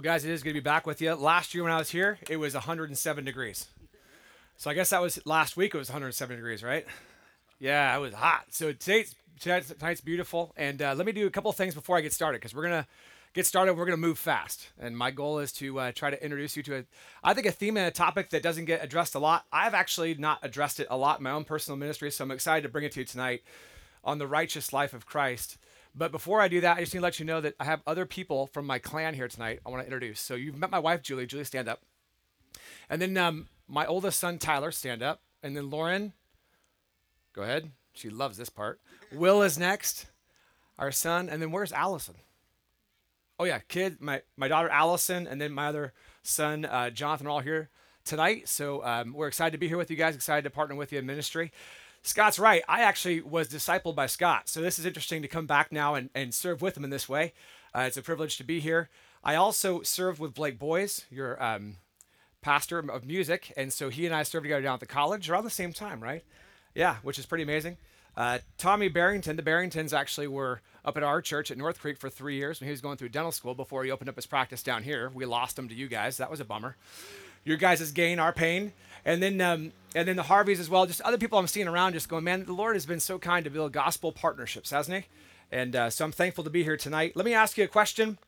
Well, guys, it is good to be back with you. Last year when I was here, it was 107 degrees. So I guess that was last week. It was 107 degrees, right? Yeah, it was hot. So today's tonight's, beautiful. And uh, let me do a couple things before I get started because we're gonna get started. We're gonna move fast. And my goal is to uh, try to introduce you to a, I think a theme and a topic that doesn't get addressed a lot. I've actually not addressed it a lot in my own personal ministry, so I'm excited to bring it to you tonight on the righteous life of Christ. But before I do that, I just need to let you know that I have other people from my clan here tonight I want to introduce. So you've met my wife, Julie. Julie, stand up. And then um, my oldest son, Tyler, stand up. And then Lauren, go ahead. She loves this part. Will is next, our son. And then where's Allison? Oh, yeah, kid, my, my daughter, Allison, and then my other son, uh, Jonathan, are all here tonight. So um, we're excited to be here with you guys, excited to partner with you in ministry. Scott's right. I actually was discipled by Scott. So this is interesting to come back now and, and serve with him in this way. Uh, it's a privilege to be here. I also served with Blake Boys, your um, pastor of music. And so he and I served together down at the college around the same time, right? Yeah, which is pretty amazing. Uh, Tommy Barrington, the Barringtons actually were up at our church at North Creek for three years when he was going through dental school before he opened up his practice down here. We lost him to you guys. That was a bummer. Your guys' gain, our pain and then um, and then the Harveys as well. Just other people I'm seeing around, just going, man, the Lord has been so kind to build gospel partnerships, hasn't He? And uh, so I'm thankful to be here tonight. Let me ask you a question.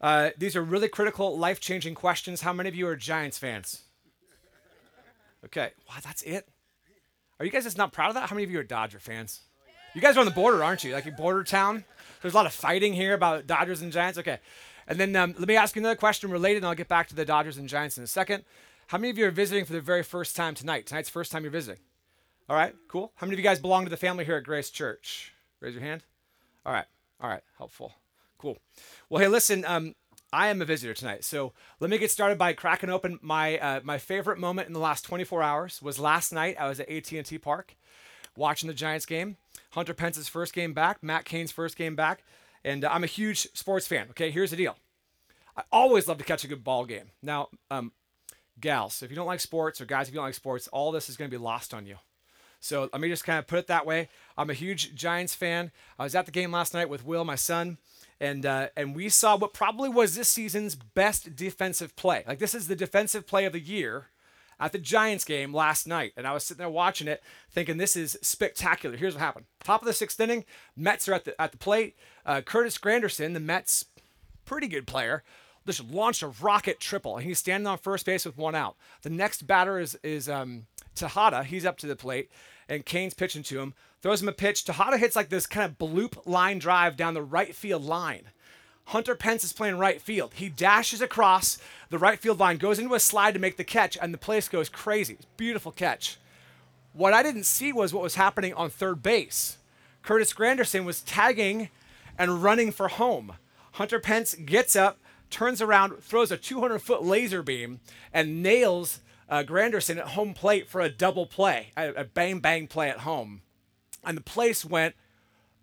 Uh, these are really critical, life changing questions. How many of you are Giants fans? Okay, wow, that's it. Are you guys just not proud of that? How many of you are Dodger fans? You guys are on the border, aren't you? Like a border town. There's a lot of fighting here about Dodgers and Giants. Okay, and then um, let me ask you another question related, and I'll get back to the Dodgers and Giants in a second. How many of you are visiting for the very first time tonight? Tonight's first time you're visiting. All right, cool. How many of you guys belong to the family here at Grace Church? Raise your hand. All right, all right, helpful. Cool. Well, hey, listen, um, I am a visitor tonight, so let me get started by cracking open my uh, my favorite moment in the last 24 hours was last night. I was at AT&T Park watching the Giants game. Hunter Pence's first game back, Matt Cain's first game back, and uh, I'm a huge sports fan. Okay, here's the deal. I always love to catch a good ball game. Now, um, gals, if you don't like sports, or guys, if you don't like sports, all this is going to be lost on you. So let me just kind of put it that way. I'm a huge Giants fan. I was at the game last night with Will, my son, and uh, and we saw what probably was this season's best defensive play. Like this is the defensive play of the year at the Giants game last night, and I was sitting there watching it, thinking this is spectacular. Here's what happened: top of the sixth inning, Mets are at the at the plate. Uh, Curtis Granderson, the Mets, pretty good player, just launched a rocket triple, and he's standing on first base with one out. The next batter is is um, Tejada. He's up to the plate, and Cain's pitching to him. Throws him a pitch. Tejada hits like this kind of bloop line drive down the right field line. Hunter Pence is playing right field. He dashes across the right field line, goes into a slide to make the catch, and the place goes crazy. Beautiful catch. What I didn't see was what was happening on third base. Curtis Granderson was tagging and running for home. Hunter Pence gets up, turns around, throws a 200 foot laser beam, and nails uh, Granderson at home plate for a double play, a, a, bang bang play at home. And the place went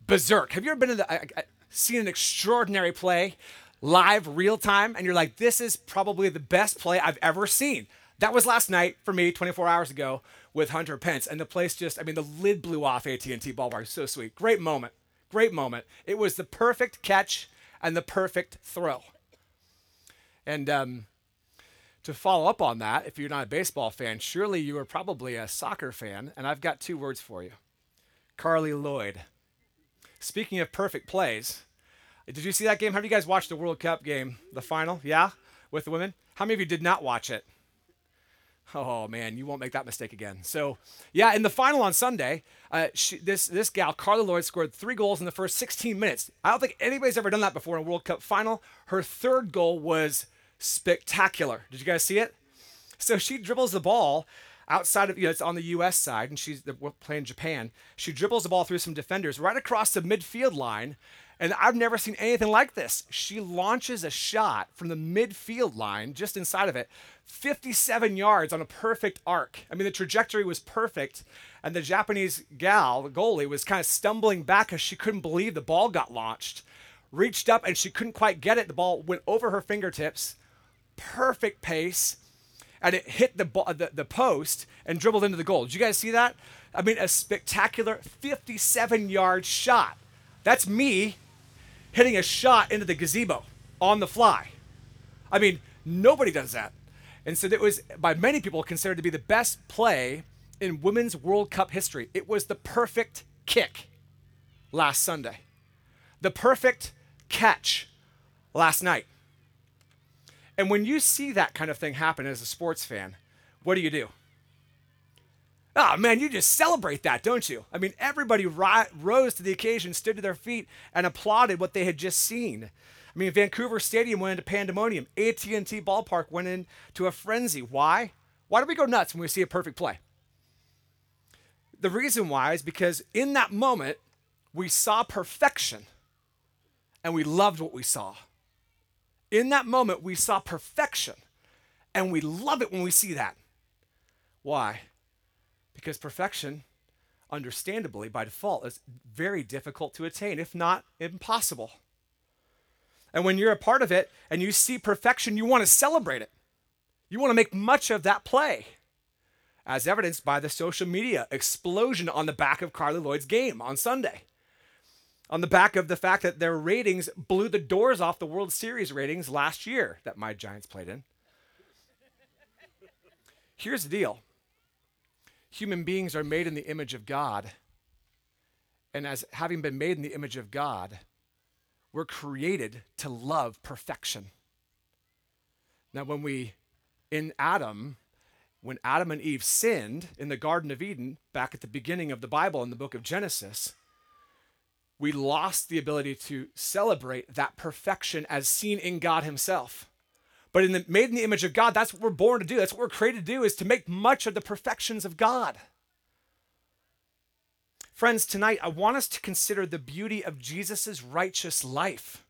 berserk. Have you ever been in the, seen an extraordinary play live, real time, and you're like, this is probably the best play I've ever seen? That was last night for me, 24 hours ago, with Hunter Pence, and the place just, I mean, the lid blew off AT&T ballpark. So sweet, great moment, great moment. It was the perfect catch and the perfect throw. And um, to follow up on that, if you're not a baseball fan, surely you are probably a soccer fan. And I've got two words for you Carli Lloyd. Speaking of perfect plays, did you see that game? Have you guys watched the World Cup game, the final? Yeah? With the women? How many of you did not watch it? Oh man, you won't make that mistake again. So, yeah, in the final on Sunday, uh, she, this this gal Carli Lloyd scored three goals in the first 16 minutes. I don't think anybody's ever done that before in a World Cup final. Her third goal was spectacular. Did you guys see it? So she dribbles the ball outside of you know it's on the U.S. side, and she's playing Japan. She dribbles the ball through some defenders right across the midfield line, and I've never seen anything like this. She launches a shot from the midfield line, just inside of it, 57 yards on a perfect arc. I mean, the trajectory was perfect, and the Japanese gal, the goalie, was kind of stumbling back because she couldn't believe the ball got launched. Reached up and she couldn't quite get it. The ball went over her fingertips perfect pace, and it hit the, the, the post and dribbled into the goal. Did you guys see that? I mean, a spectacular 57 yard shot. That's me hitting a shot into the gazebo on the fly. I mean, nobody does that. And so it was by many people considered to be the best play in women's World Cup history. It was the perfect kick last Sunday, the perfect catch last night. And when you see that kind of thing happen as a sports fan, what do you do? Oh man, you just celebrate that, don't you? I mean, everybody ri- rose to the occasion, stood to their feet, and applauded what they had just seen. I mean, Vancouver Stadium went into pandemonium. AT&T Ballpark went into a frenzy. Why? Why do we go nuts when we see a perfect play? The reason why is because in that moment, we saw perfection and we loved what we saw. In that moment, we saw perfection and we love it when we see that. Why? Because perfection, understandably, by default, is very difficult to attain, if not impossible. And when you're a part of it and you see perfection, you want to celebrate it. You want to make much of that play, as evidenced by the social media explosion on the back of Carli Lloyd's game on Sunday. On the back of the fact that their ratings blew the doors off the World Series ratings last year that my Giants played in. Here's the deal human beings are made in the image of God. And as having been made in the image of God, we're created to love perfection. Now, when we, in Adam, when Adam and Eve sinned in the Garden of Eden, back at the beginning of the Bible in the book of Genesis, we lost the ability to celebrate that perfection as seen in God Himself. But in the made in the image of God, that's what we're born to do. That's what we're created to do is to make much of the perfections of God. Friends, tonight I want us to consider the beauty of Jesus' righteous life.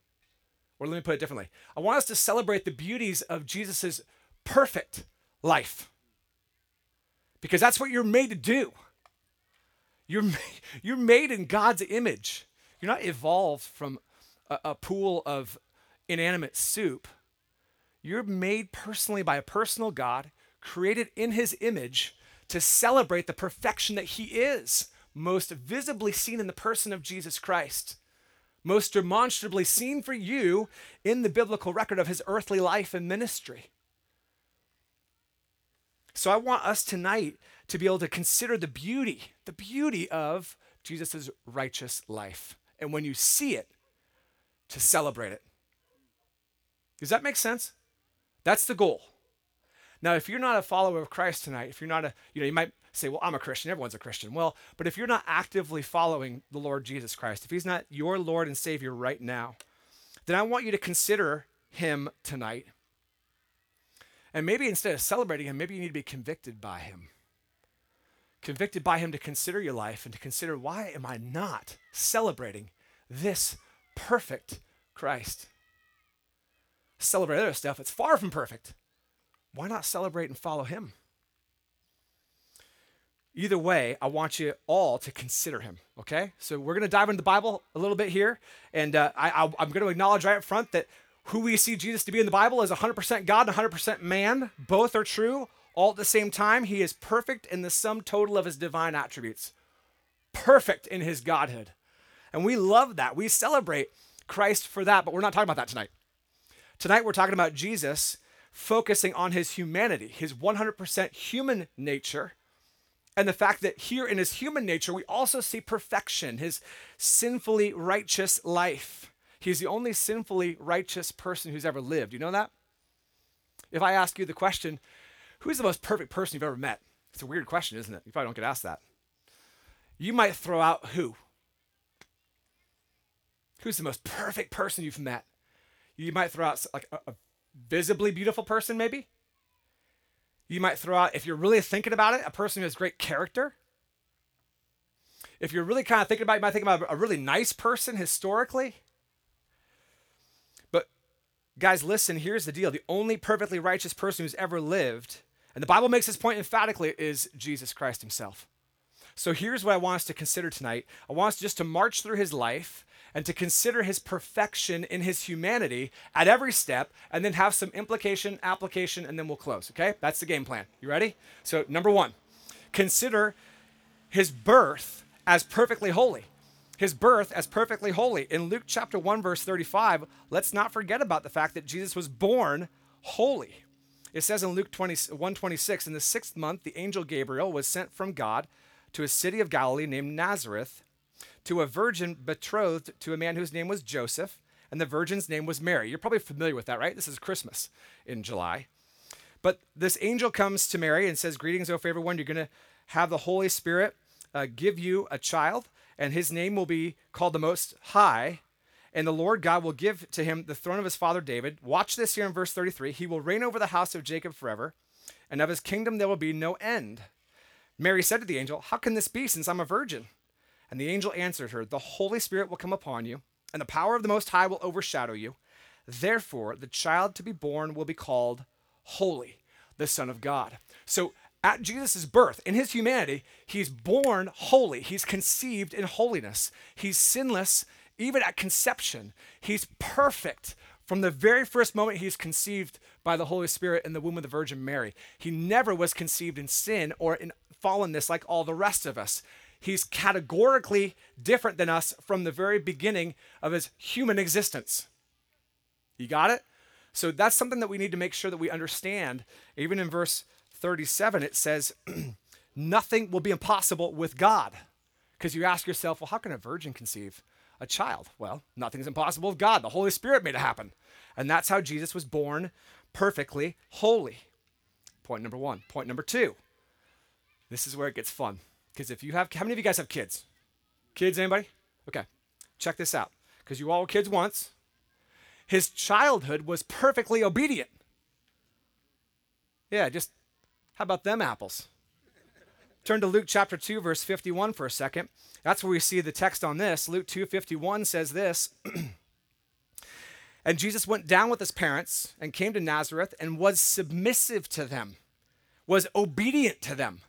Or let me put it differently. I want us to celebrate the beauties of Jesus' perfect life. Because that's what you're made to do. You're, you're made in God's image. You're not evolved from a, a pool of inanimate soup. You're made personally by a personal God, created in his image to celebrate the perfection that he is, most visibly seen in the person of Jesus Christ, most demonstrably seen for you in the biblical record of his earthly life and ministry. So I want us tonight to be able to consider the beauty, the beauty of Jesus' righteous life. And when you see it, to celebrate it. Does that make sense? That's the goal. Now, if you're not a follower of Christ tonight, if you're not a, you know, you might say, well, I'm a Christian, everyone's a Christian. Well, but if you're not actively following the Lord Jesus Christ, if he's not your Lord and Savior right now, then I want you to consider him tonight. And maybe instead of celebrating him, maybe you need to be convicted by him. Convicted by him to consider your life and to consider why am I not celebrating this perfect Christ? celebrate other stuff. It's far from perfect. Why not celebrate and follow him? Either way, I want you all to consider him, okay? So we're to dive into the Bible a little bit here. And uh, I, going to acknowledge right up front that who we see Jesus to be in the Bible is 100% God and 100% man. Both are true all at the same time. He is perfect in the sum total of his divine attributes, perfect in his Godhood. And we love that. We celebrate Christ for that, but we're not talking about that tonight. Tonight we're talking about Jesus focusing on his humanity, his 100% human nature, and the fact that here in his human nature, we also see perfection, his sinfully righteous life. He's the only sinfully righteous person who's ever lived. You know that? If I ask you the question, who's the most perfect person you've ever met? It's a weird question, isn't it? You probably don't get asked that. You might throw out who? Who's the most perfect person you've met? You might throw out like a, a visibly beautiful person, maybe. You might throw out, if you're really thinking about it, a person who has great character. If you're really kind of thinking about it, you might think about a really nice person historically. But guys, listen, here's the deal. The only perfectly righteous person who's ever lived, and the Bible makes this point emphatically, is Jesus Christ himself. So here's what I want us to consider tonight. I want us just to march through his life and to consider his perfection in his humanity at every step, and then have some implication, application, and then we'll close. Okay? That's the game plan. You ready? So, number one, consider his birth as perfectly holy. His birth as perfectly holy. In Luke chapter 1, verse 35, let's not forget about the fact that Jesus was born holy. It says in Luke 20, 126, in the sixth month, the angel Gabriel was sent from God to a city of Galilee named Nazareth to a virgin betrothed to a man whose name was Joseph, and the virgin's name was Mary. You're probably familiar with that, right? This is Christmas in July. But this angel comes to Mary and says, Greetings, O favored one. You're going to have the Holy Spirit uh, give you a child, and his name will be called the Most High. And the Lord God will give to him the throne of his father David. Watch this here in verse 33. He will reign over the house of Jacob forever, and of his kingdom there will be no end. Mary said to the angel, How can this be since I'm a virgin? And the angel answered her, The Holy Spirit will come upon you, and the power of the Most High will overshadow you. Therefore, the child to be born will be called Holy, the Son of God. So, at Jesus' birth, in his humanity, he's born holy. He's conceived in holiness. He's sinless even at conception. He's perfect from the very first moment he's conceived by the Holy Spirit in the womb of the Virgin Mary. He never was conceived in sin or in fallenness like all the rest of us. He's categorically different than us from the very beginning of his human existence. You got it? So that's something that we need to make sure that we understand. Even in verse 37, it says, Nothing will be impossible with God. Because you ask yourself, well, how can a virgin conceive a child? Well, nothing's impossible with God. The Holy Spirit made it happen. And that's how Jesus was born perfectly holy. Point number one. Point number two. This is where it gets fun. Because if you have, how many of you guys have kids? Kids, anybody? Okay. Check this out. Because you all were kids once. His childhood was perfectly obedient. Yeah, just how about them apples? Turn to Luke chapter 2 verse 51 for a second. That's where we see the text on this. Luke 2:51 says this. and Jesus went down with his parents and came to Nazareth and was submissive to them. Was obedient to them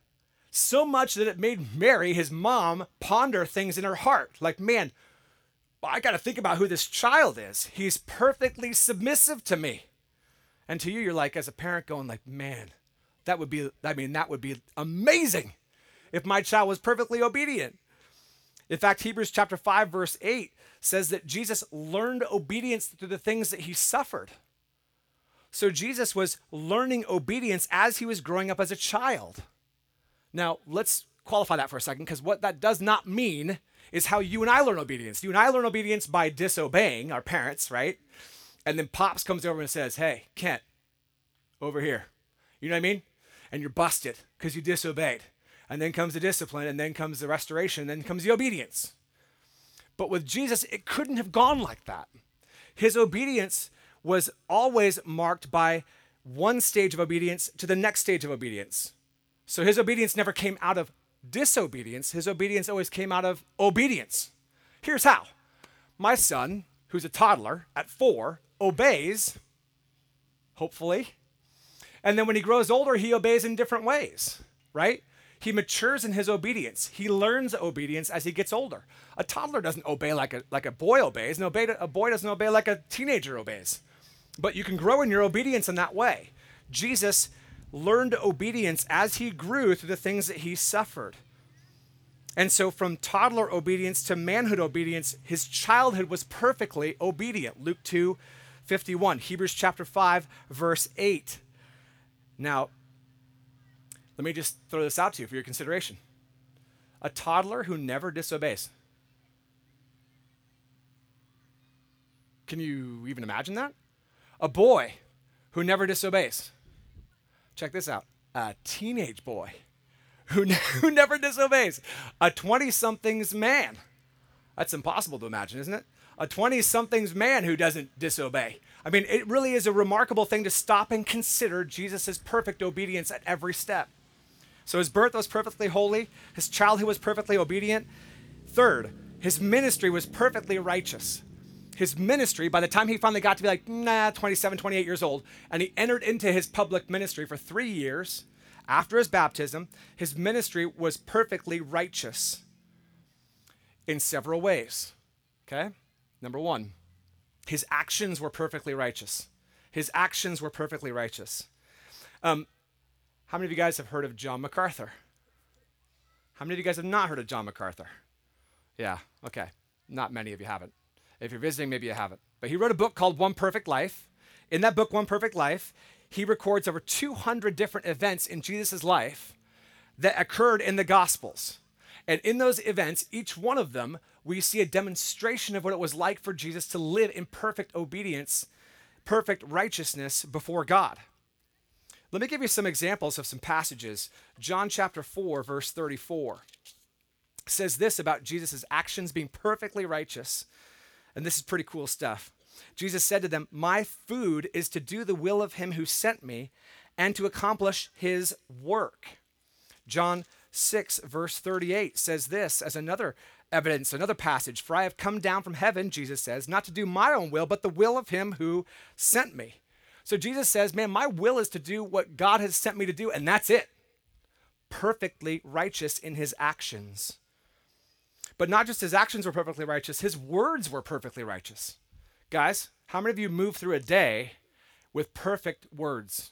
so much that it made Mary, his mom, ponder things in her heart. Like, man, I got to think about who this child is. He's perfectly submissive to me. And to you, you're like, as a parent, going like, man, that would be, I mean, that would be amazing if my child was perfectly obedient. In fact, Hebrews chapter 5, verse 8 says that Jesus learned obedience through the things that he suffered. So Jesus was learning obedience as he was growing up as a child. Now, let's qualify that for a second because what that does not mean is how you and I learn obedience. You and I learn obedience by disobeying our parents, right? And then Pops comes over and says, Hey, Kent, over here. You know what I mean? And you're busted because you disobeyed. And then comes the discipline, and then comes the restoration, and then comes the obedience. But with Jesus, it couldn't have gone like that. His obedience was always marked by one stage of obedience to the next stage of obedience. So his obedience never came out of disobedience, his obedience always came out of obedience. Here's how my son, who's a toddler at four, obeys, hopefully. And then when he grows older, he obeys in different ways, right? He matures in his obedience. He learns obedience as he gets older. A toddler doesn't obey like a, like a boy obeys, and obey, a boy doesn't obey like a teenager obeys. But you can grow in your obedience in that way. Jesus learned obedience as he grew through the things that he suffered. And so, from toddler obedience to manhood obedience, his childhood was perfectly obedient. Luke 2 51, Hebrews chapter 5, verse 8. Now, let me just throw this out to you for your consideration. A toddler who never disobeys. Can you even imagine that? A boy who never disobeys. Check this out a teenage boy who, who never disobeys, a 20 somethings man. That's impossible to imagine, isn't it? A 20 somethings man who doesn't disobey. I mean, it really is a remarkable thing to stop and consider Jesus' perfect obedience at every step. So his birth was perfectly holy, his childhood was perfectly obedient. Third, his ministry was perfectly righteous his ministry, by the time he finally got to be like, nah, 27, 28 years old, and he entered into his public ministry for three years after his baptism, his ministry was perfectly righteous in several ways. Okay? Number one, his actions were perfectly righteous. His actions were perfectly righteous. Um, how many of you guys have heard of John MacArthur? How many of you guys have not heard of John MacArthur? Yeah, okay. Not many of you haven't. If you're visiting, maybe you haven't. But he wrote a book called One Perfect Life. In that book, One Perfect Life, he records over 200 different events in Jesus' life that occurred in the Gospels. And in those events, each one of them, we see a demonstration of what it was like for Jesus to live in perfect obedience, perfect righteousness before God. Let me give you some examples of some passages. John chapter 4, verse 34 says this about Jesus' actions being perfectly righteous. And this is pretty cool stuff. Jesus said to them, My food is to do the will of him who sent me and to accomplish his work. John 6, verse 38 says this as another evidence, another passage. For I have come down from heaven, Jesus says, not to do my own will, but the will of him who sent me. So Jesus says, Man, my will is to do what God has sent me to do, and that's it. Perfectly righteous in his actions. But not just his actions were perfectly righteous, his words were perfectly righteous. Guys, how many of you move through a day with perfect words?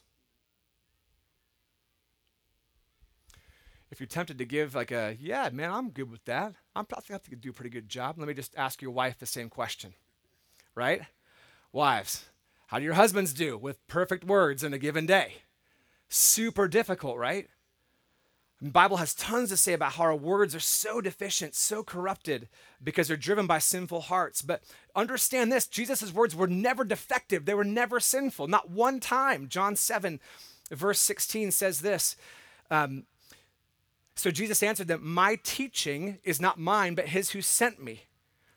If you're tempted to give like a, yeah, man, I'm good with that. I'm probably have to do a pretty good job. Let me just ask your wife the same question, right? Wives, how do your husbands do with perfect words in a given day? Super difficult, right? The Bible has tons to say about how our words are so deficient, so corrupted, because they're driven by sinful hearts. But understand this Jesus' words were never defective, they were never sinful, not one time. John 7, verse 16 says this. Um, so Jesus answered them, My teaching is not mine, but his who sent me.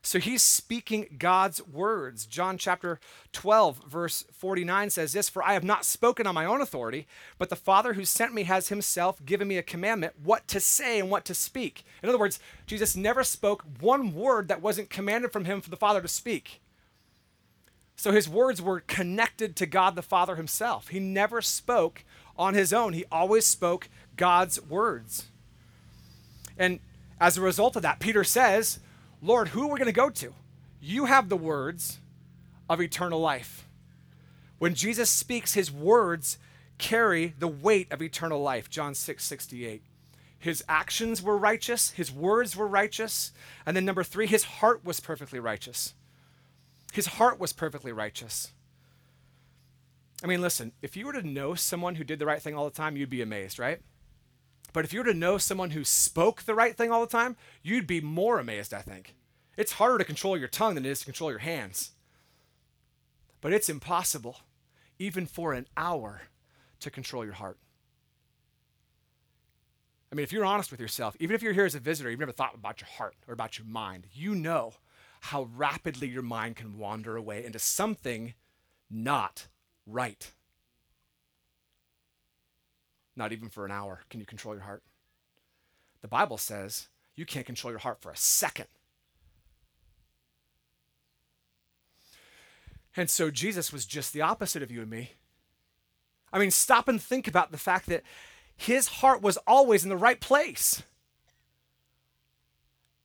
So he's speaking God's words. John chapter 12, verse 49 says this For I have not spoken on my own authority, but the Father who sent me has himself given me a commandment what to say and what to speak. In other words, Jesus never spoke one word that wasn't commanded from him for the Father to speak. So his words were connected to God the Father himself. He never spoke on his own, he always spoke God's words. And as a result of that, Peter says, Lord, who are we going to go to? You have the words of eternal life. When Jesus speaks, his words carry the weight of eternal life. John 6 68. His actions were righteous, his words were righteous. And then number three, his heart was perfectly righteous. His heart was perfectly righteous. I mean, listen, if you were to know someone who did the right thing all the time, you'd be amazed, right? But if you were to know someone who spoke the right thing all the time, you'd be more amazed, I think. It's harder to control your tongue than it is to control your hands. But it's impossible, even for an hour, to control your heart. I mean, if you're honest with yourself, even if you're here as a visitor, you've never thought about your heart or about your mind, you know how rapidly your mind can wander away into something not right. Not even for an hour can you control your heart. The Bible says you can't control your heart for a second. And so Jesus was just the opposite of you and me. I mean, stop and think about the fact that his heart was always in the right place.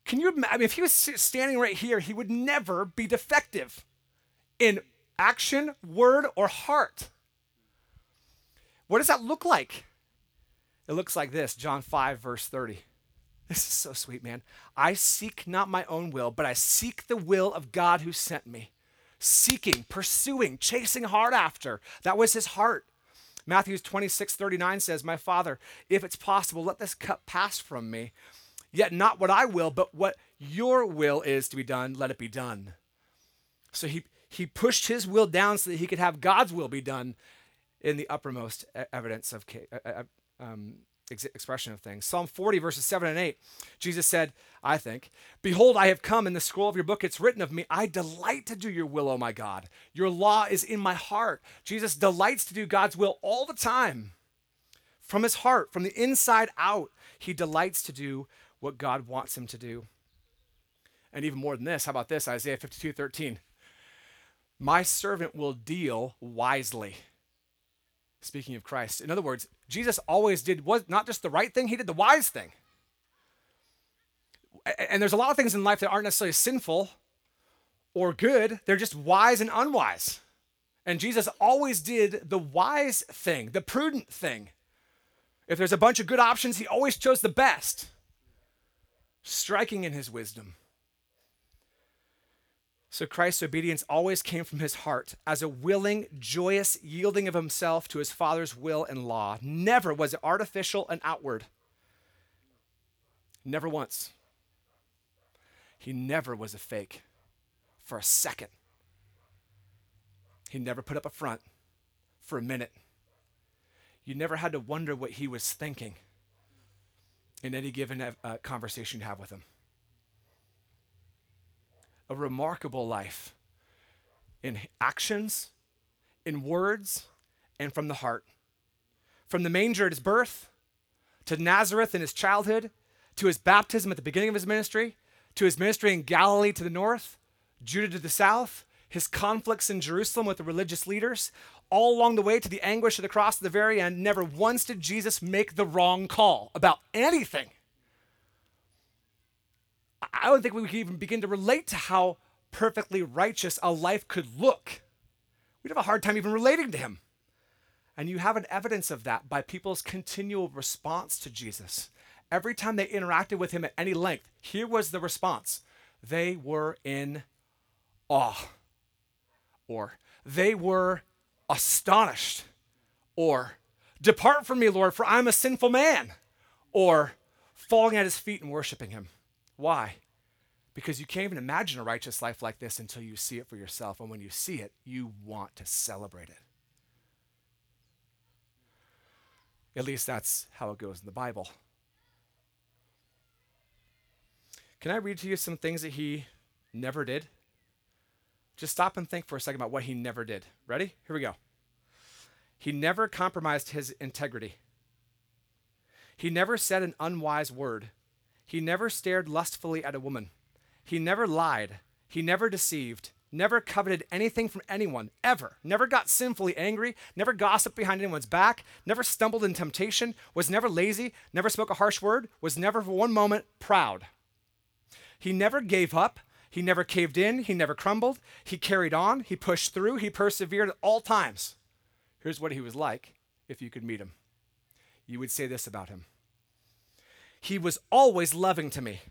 Can you imagine? I mean, if he was standing right here, he would never be defective in action, word, or heart. What does that look like? It looks like this John 5, verse 30. This is so sweet, man. I seek not my own will, but I seek the will of God who sent me. Seeking, pursuing, chasing hard after. That was his heart. Matthew 26, 39 says, My Father, if it's possible, let this cup pass from me. Yet not what I will, but what your will is to be done, let it be done. So he, he pushed his will down so that he could have God's will be done in the uppermost evidence of um, ex- expression of things. Psalm 40, verses 7 and 8, Jesus said, I think, Behold, I have come in the scroll of your book, it's written of me, I delight to do your will, O my God. Your law is in my heart. Jesus delights to do God's will all the time. From his heart, from the inside out, he delights to do what God wants him to do. And even more than this, how about this? Isaiah 52, 13. My servant will deal wisely. Speaking of Christ. In other words, Jesus always did was not just the right thing, he did the wise thing. And there's a lot of things in life that aren't necessarily sinful or good, they're just wise and unwise. And Jesus always did the wise thing, the prudent thing. If there's a bunch of good options, he always chose the best, striking in his wisdom. So Christ's obedience always came from his heart as a willing, joyous yielding of himself to his Father's will and law. Never was it artificial and outward. Never once. He never was a fake for a second. He never put up a front for a minute. You never had to wonder what he was thinking in any given uh, conversation you have with him a remarkable life in actions, in words, and from the heart. From the manger at his birth, to Nazareth in his childhood, to his baptism at the beginning of his ministry, to his ministry in Galilee to the north, Judah to the south, his conflicts in Jerusalem with the religious leaders, all along the way to the anguish of the cross at the very end, never once did Jesus make the wrong call about anything. I don't think we could even begin to relate to how perfectly righteous a life could look. We'd have a hard time even relating to him. And you have an evidence of that by people's continual response to Jesus. Every time they interacted with him at any length, here was the response they were in awe, or they were astonished, or depart from me, Lord, for I'm a sinful man, or falling at his feet and worshiping him. Why? Because you can't even imagine a righteous life like this until you see it for yourself. And when you see it, you want to celebrate it. At least that's how it goes in the Bible. Can I read to you some things that he never did? Just stop and think for a second about what he never did. Ready? Here we go. He never compromised his integrity. He never said an unwise word. He never stared lustfully at a woman. He never lied. He never deceived. Never coveted anything from anyone, ever. Never got sinfully angry. Never gossiped behind anyone's back. Never stumbled in temptation. Was never lazy. Never spoke a harsh word. Was never for one moment proud. He never gave up. He never caved in. He never crumbled. He carried on. He pushed through. He persevered at all times. Here's what he was like if you could meet him. You would say this about him He was always loving to me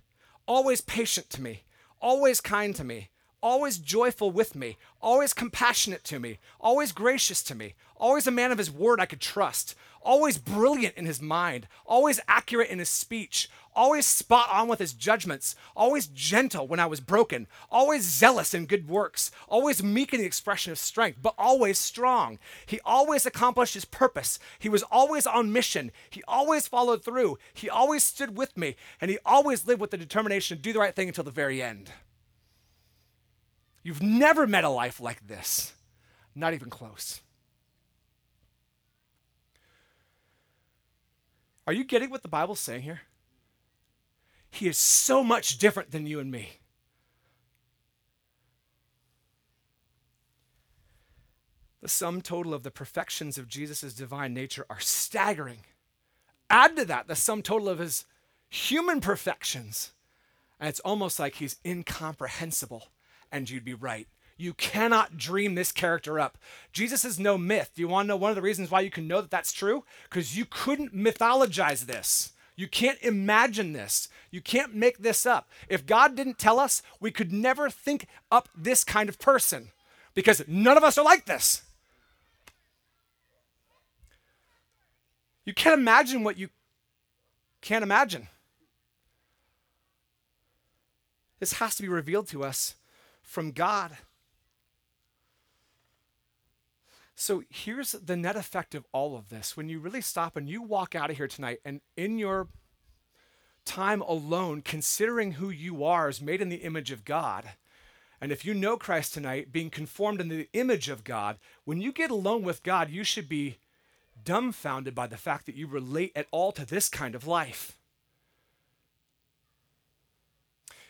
always patient to me, always kind to me, always joyful with me, always compassionate to me, always gracious to me, always a man of his word I could trust, always brilliant in his mind, always accurate in his speech, always spot on with his judgments, always gentle when I was broken, always zealous in good works, always meek in the expression of strength, but always strong. He always accomplished his purpose. He was always on mission. He always followed through. He always stood with me, and he always lived with the determination to do the right thing until the very end. You've never met a life like this, not even close. Are you getting what the Bible's saying here? He is so much different than you and me. The sum total of the perfections of Jesus' divine nature are staggering. Add to that the sum total of his human perfections, and it's almost like he's incomprehensible. And you'd be right. You cannot dream this character up. Jesus is no myth. Do you want to know one of the reasons why you can know that that's true? Because you couldn't mythologize this. You can't imagine this. You can't make this up. If God didn't tell us, we could never think up this kind of person because none of us are like this. You can't imagine what you can't imagine. This has to be revealed to us from God. So here's the net effect of all of this. When you really stop and you walk out of here tonight, and in your time alone, considering who you are as made in the image of God, and if you know Christ tonight, being conformed in the image of God, when you get alone with God, you should be dumbfounded by the fact that you relate at all to this kind of life.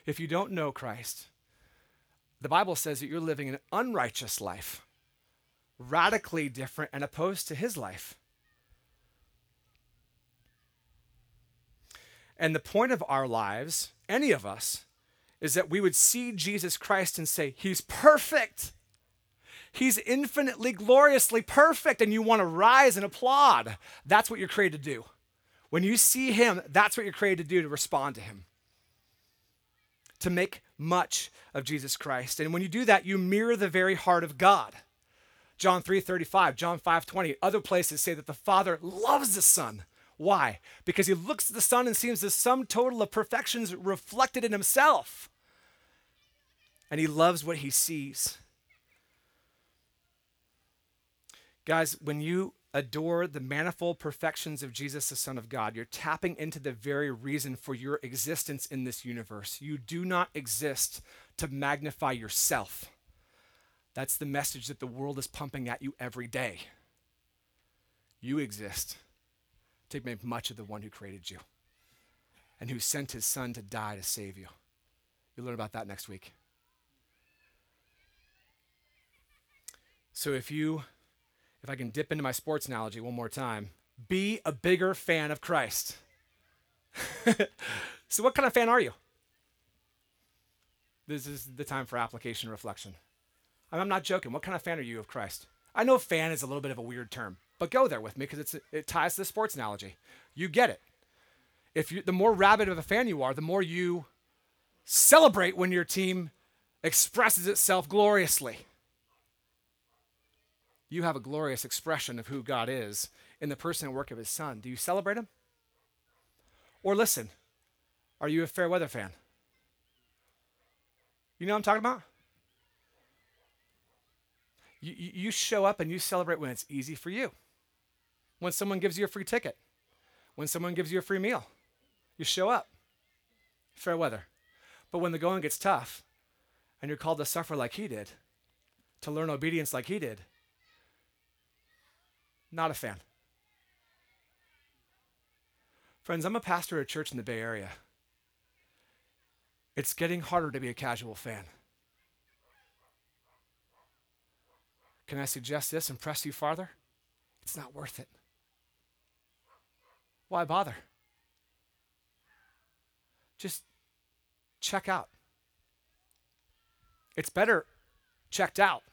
If you don't know Christ, the Bible says that you're living an unrighteous life radically different and opposed to his life. And the point of our lives, any of us, is that we would see Jesus Christ and say, He's perfect. He's infinitely, gloriously perfect. And you want to rise and applaud. That's what you're created to do. When you see Him, that's what you're created to do to respond to Him. To make much of Jesus Christ. And when you do that, you mirror the very heart of God. John 3:35, John 5:20, other places say that the Father loves the Son. Why? Because he looks at the Son and sees the sum total of perfections reflected in himself. And he loves what he sees. Guys, when you adore the manifold perfections of Jesus, the Son of God, you're tapping into the very reason for your existence in this universe. You do not exist to magnify yourself. That's the message that the world is pumping at you every day. You exist to make much of the one who created you and who sent his son to die to save you. You'll learn about that next week. So if you if I can dip into my sports analogy one more time, be a bigger fan of Christ. so what kind of fan are you? This is the time for application reflection. I'm not joking. What kind of fan are you of Christ? I know fan is a little bit of a weird term, but go there with me because it ties to the sports analogy. You get it. If you, the more rabid of a fan you are, the more you celebrate when your team expresses itself gloriously. You have a glorious expression of who God is in the person and work of his son. Do you celebrate him? Or listen, are you a fair weather fan? You know what I'm talking about? You, you show up and you celebrate when it's easy for you. When someone gives you a free ticket, when someone gives you a free meal, you show up. Fair weather. But when the going gets tough and you're called to suffer like he did, to learn obedience like he did, not a fan. Friends, I'm a pastor at a church in the Bay Area. It's getting harder to be a casual fan. Can I suggest this and press you farther? It's not worth it. Why bother? Just check out. It's better checked out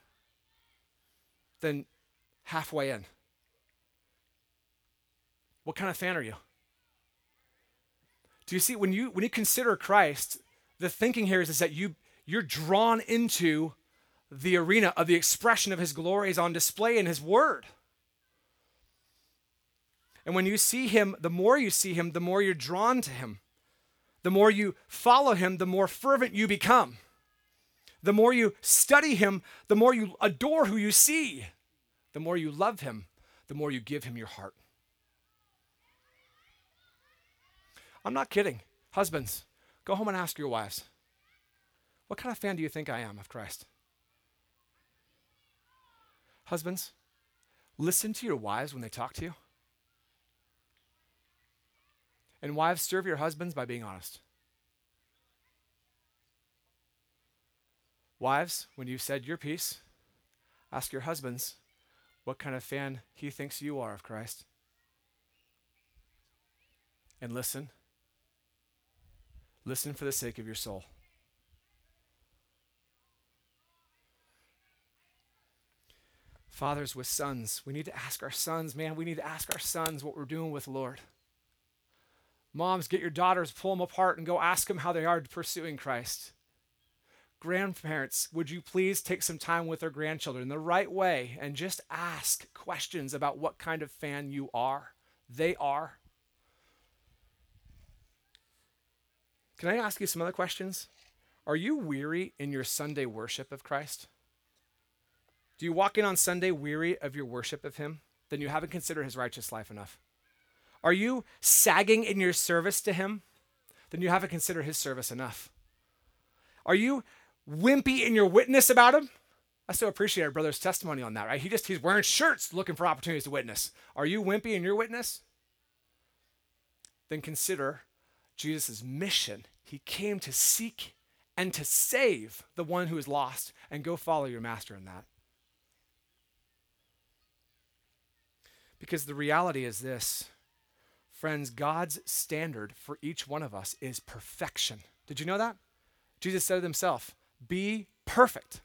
than halfway in. What kind of fan are you? Do you see when you when you consider Christ, the thinking here is, is that you you're drawn into the arena of the expression of his glory is on display in his word. And when you see him, the more you see him, the more you're drawn to him. The more you follow him, the more fervent you become. The more you study him, the more you adore who you see. The more you love him, the more you give him your heart. I'm not kidding. Husbands, go home and ask your wives, what kind of fan do you think I am of Christ? Husbands, listen to your wives when they talk to you. And wives, serve your husbands by being honest. Wives, when you've said your piece, ask your husbands what kind of fan he thinks you are of Christ. And listen. Listen for the sake of your soul. Fathers with sons, we need to ask our sons, man, we need to ask our sons what we're doing with Lord. Moms, get your daughters, pull them apart, and go ask them how they are pursuing Christ. Grandparents, would you please take some time with their grandchildren the right way and just ask questions about what kind of fan you are? They are. Can I ask you some other questions? Are you weary in your Sunday worship of Christ? Do you walk in on Sunday weary of your worship of Him? Then you haven't considered His righteous life enough. Are you sagging in your service to Him? Then you haven't considered His service enough. Are you wimpy in your witness about Him? I so appreciate our brother's testimony on that, right? He just he's wearing shirts looking for opportunities to witness. Are you wimpy in your witness? Then consider Jesus' mission. He came to seek and to save the one who is lost, and go follow your master in that. Because the reality is this friends, God's standard for each one of us is perfection. Did you know that? Jesus said it himself Be perfect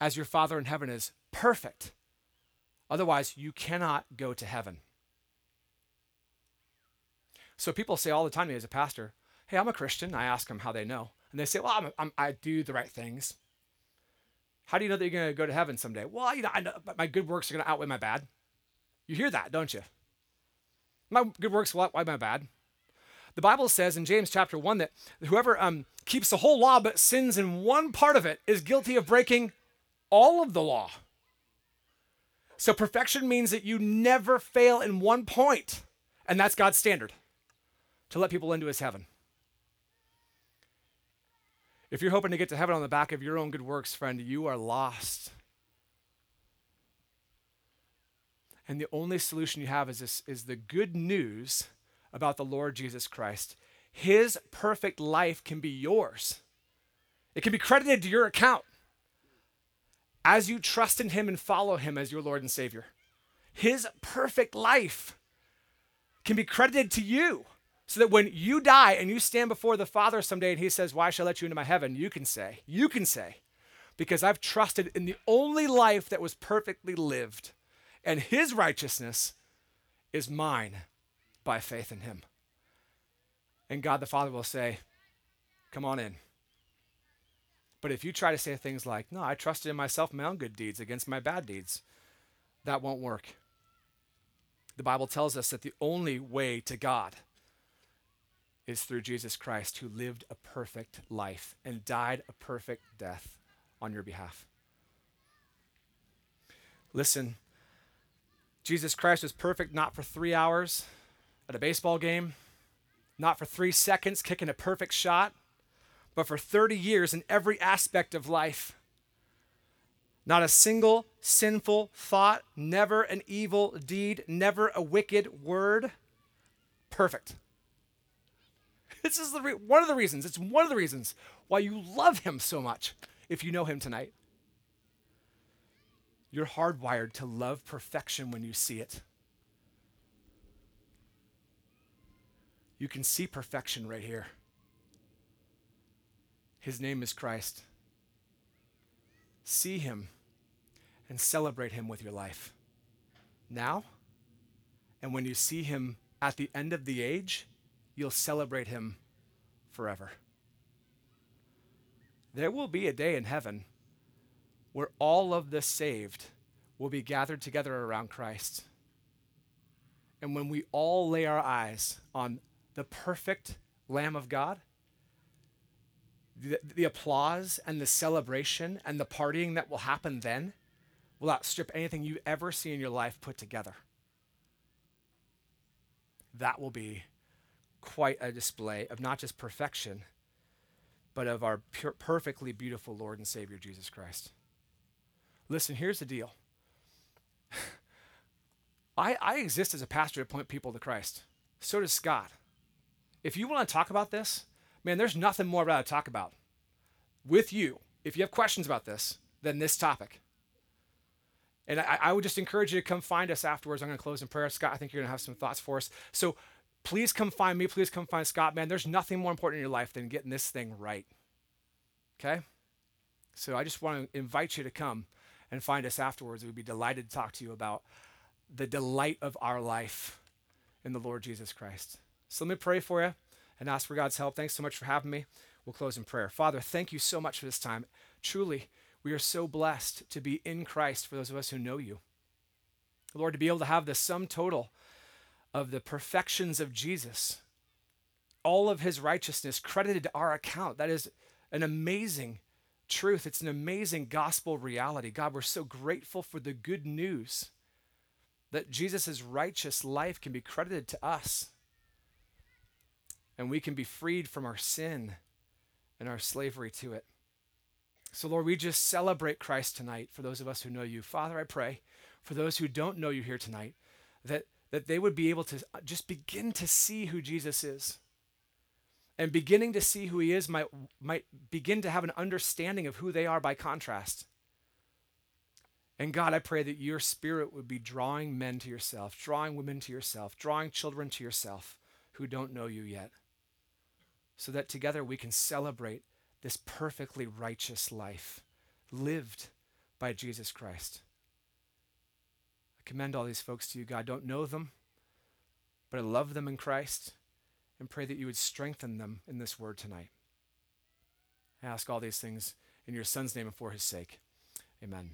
as your Father in heaven is perfect. Otherwise, you cannot go to heaven. So people say all the time to me as a pastor, Hey, I'm a Christian. I ask them how they know. And they say, well, I'm, I'm, i do the right things. How do you know that you're going to go to heaven someday? Well, you know, I know my good works are going to outweigh my bad. You hear that, don't you? My good works will outweigh my bad. The Bible says in James chapter 1 that whoever um, keeps the whole law but sins in one part of it is guilty of breaking all of the law. So perfection means that you never fail in one point, and that's God's standard to let people into his heaven. If you're hoping to get to heaven on the back of your own good works, friend, you are lost. And the only solution you have is this is the good news about the Lord Jesus Christ. His perfect life can be yours. It can be credited to your account as you trust in him and follow him as your Lord and Savior. His perfect life can be credited to you so that when you die and you stand before the Father someday and he says, Why shall I let you into my heaven? You can say, You can say, because I've trusted in the only life that was perfectly lived, and his righteousness is mine by faith in him. And God the Father will say, Come on in. But if you try to say things like, No, I trusted in myself, my own good deeds against my bad deeds, that won't work. The Bible tells us that the only way to God is through Jesus Christ, who lived a perfect life and died a perfect death on your behalf. Listen, Jesus Christ was perfect not for three hours at a baseball game, not for three seconds kicking a perfect shot, but for 30 years in every aspect of life. Not a single sinful thought, never an evil deed, never a wicked word. Perfect. This is the re- one of the reasons. It's one of the reasons why you love him so much if you know him tonight. You're hardwired to love perfection when you see it. You can see perfection right here. His name is Christ. See him and celebrate him with your life. Now, and when you see him at the end of the age, you'll celebrate him forever. There will be a day in heaven where all of the saved will be gathered together around Christ. And when we all lay our eyes on the perfect Lamb of God, the, the, applause and the celebration and the partying that will happen then will outstrip anything you ever see in your life put together. That will be quite a display of not just perfection, but of our pure, perfectly beautiful Lord and Savior, Jesus Christ. Listen, here's the deal. I, I exist as a pastor to point people to Christ. So does Scott. If you want to talk about this, man, there's nothing more to talk about with you. If you have questions about this, than this topic. And I, I would just encourage you to come find us afterwards. I'm going to close in prayer. Scott, I think you're going to have some thoughts for us. So please come find me. Please come find Scott. Man, there's nothing more important in your life than getting this thing right. Okay? So I just want to invite you to come and find us afterwards. We'd be delighted to talk to you about the delight of our life in the Lord Jesus Christ. So let me pray for you and ask for God's help. Thanks so much for having me. We'll close in prayer. Father, thank you so much for this time. Truly, we are so blessed to be in Christ for those of us who know you. Lord, to be able to have the sum total of the perfections of Jesus, all of his righteousness credited to our account. That is an amazing truth. It's an amazing gospel reality. God, we're so grateful for the good news that Jesus' righteous life can be credited to us. And we can be freed from our sin and our slavery to it. So, Lord, we just celebrate Christ tonight for those of us who know you. Father, I pray for those who don't know you here tonight that that they would be able to just begin to see who Jesus is. And beginning to see who he is might, might begin to have an understanding of who they are by contrast. And God, I pray that your spirit would be drawing men to yourself, drawing women to yourself, drawing children to yourself who don't know you yet, so that together we can celebrate this perfectly righteous life lived by Jesus Christ commend all these folks to you, God. Don't know them, but I love them in Christ and pray that you would strengthen them in this word tonight. I ask all these things in your Son's name and for his sake. Amen.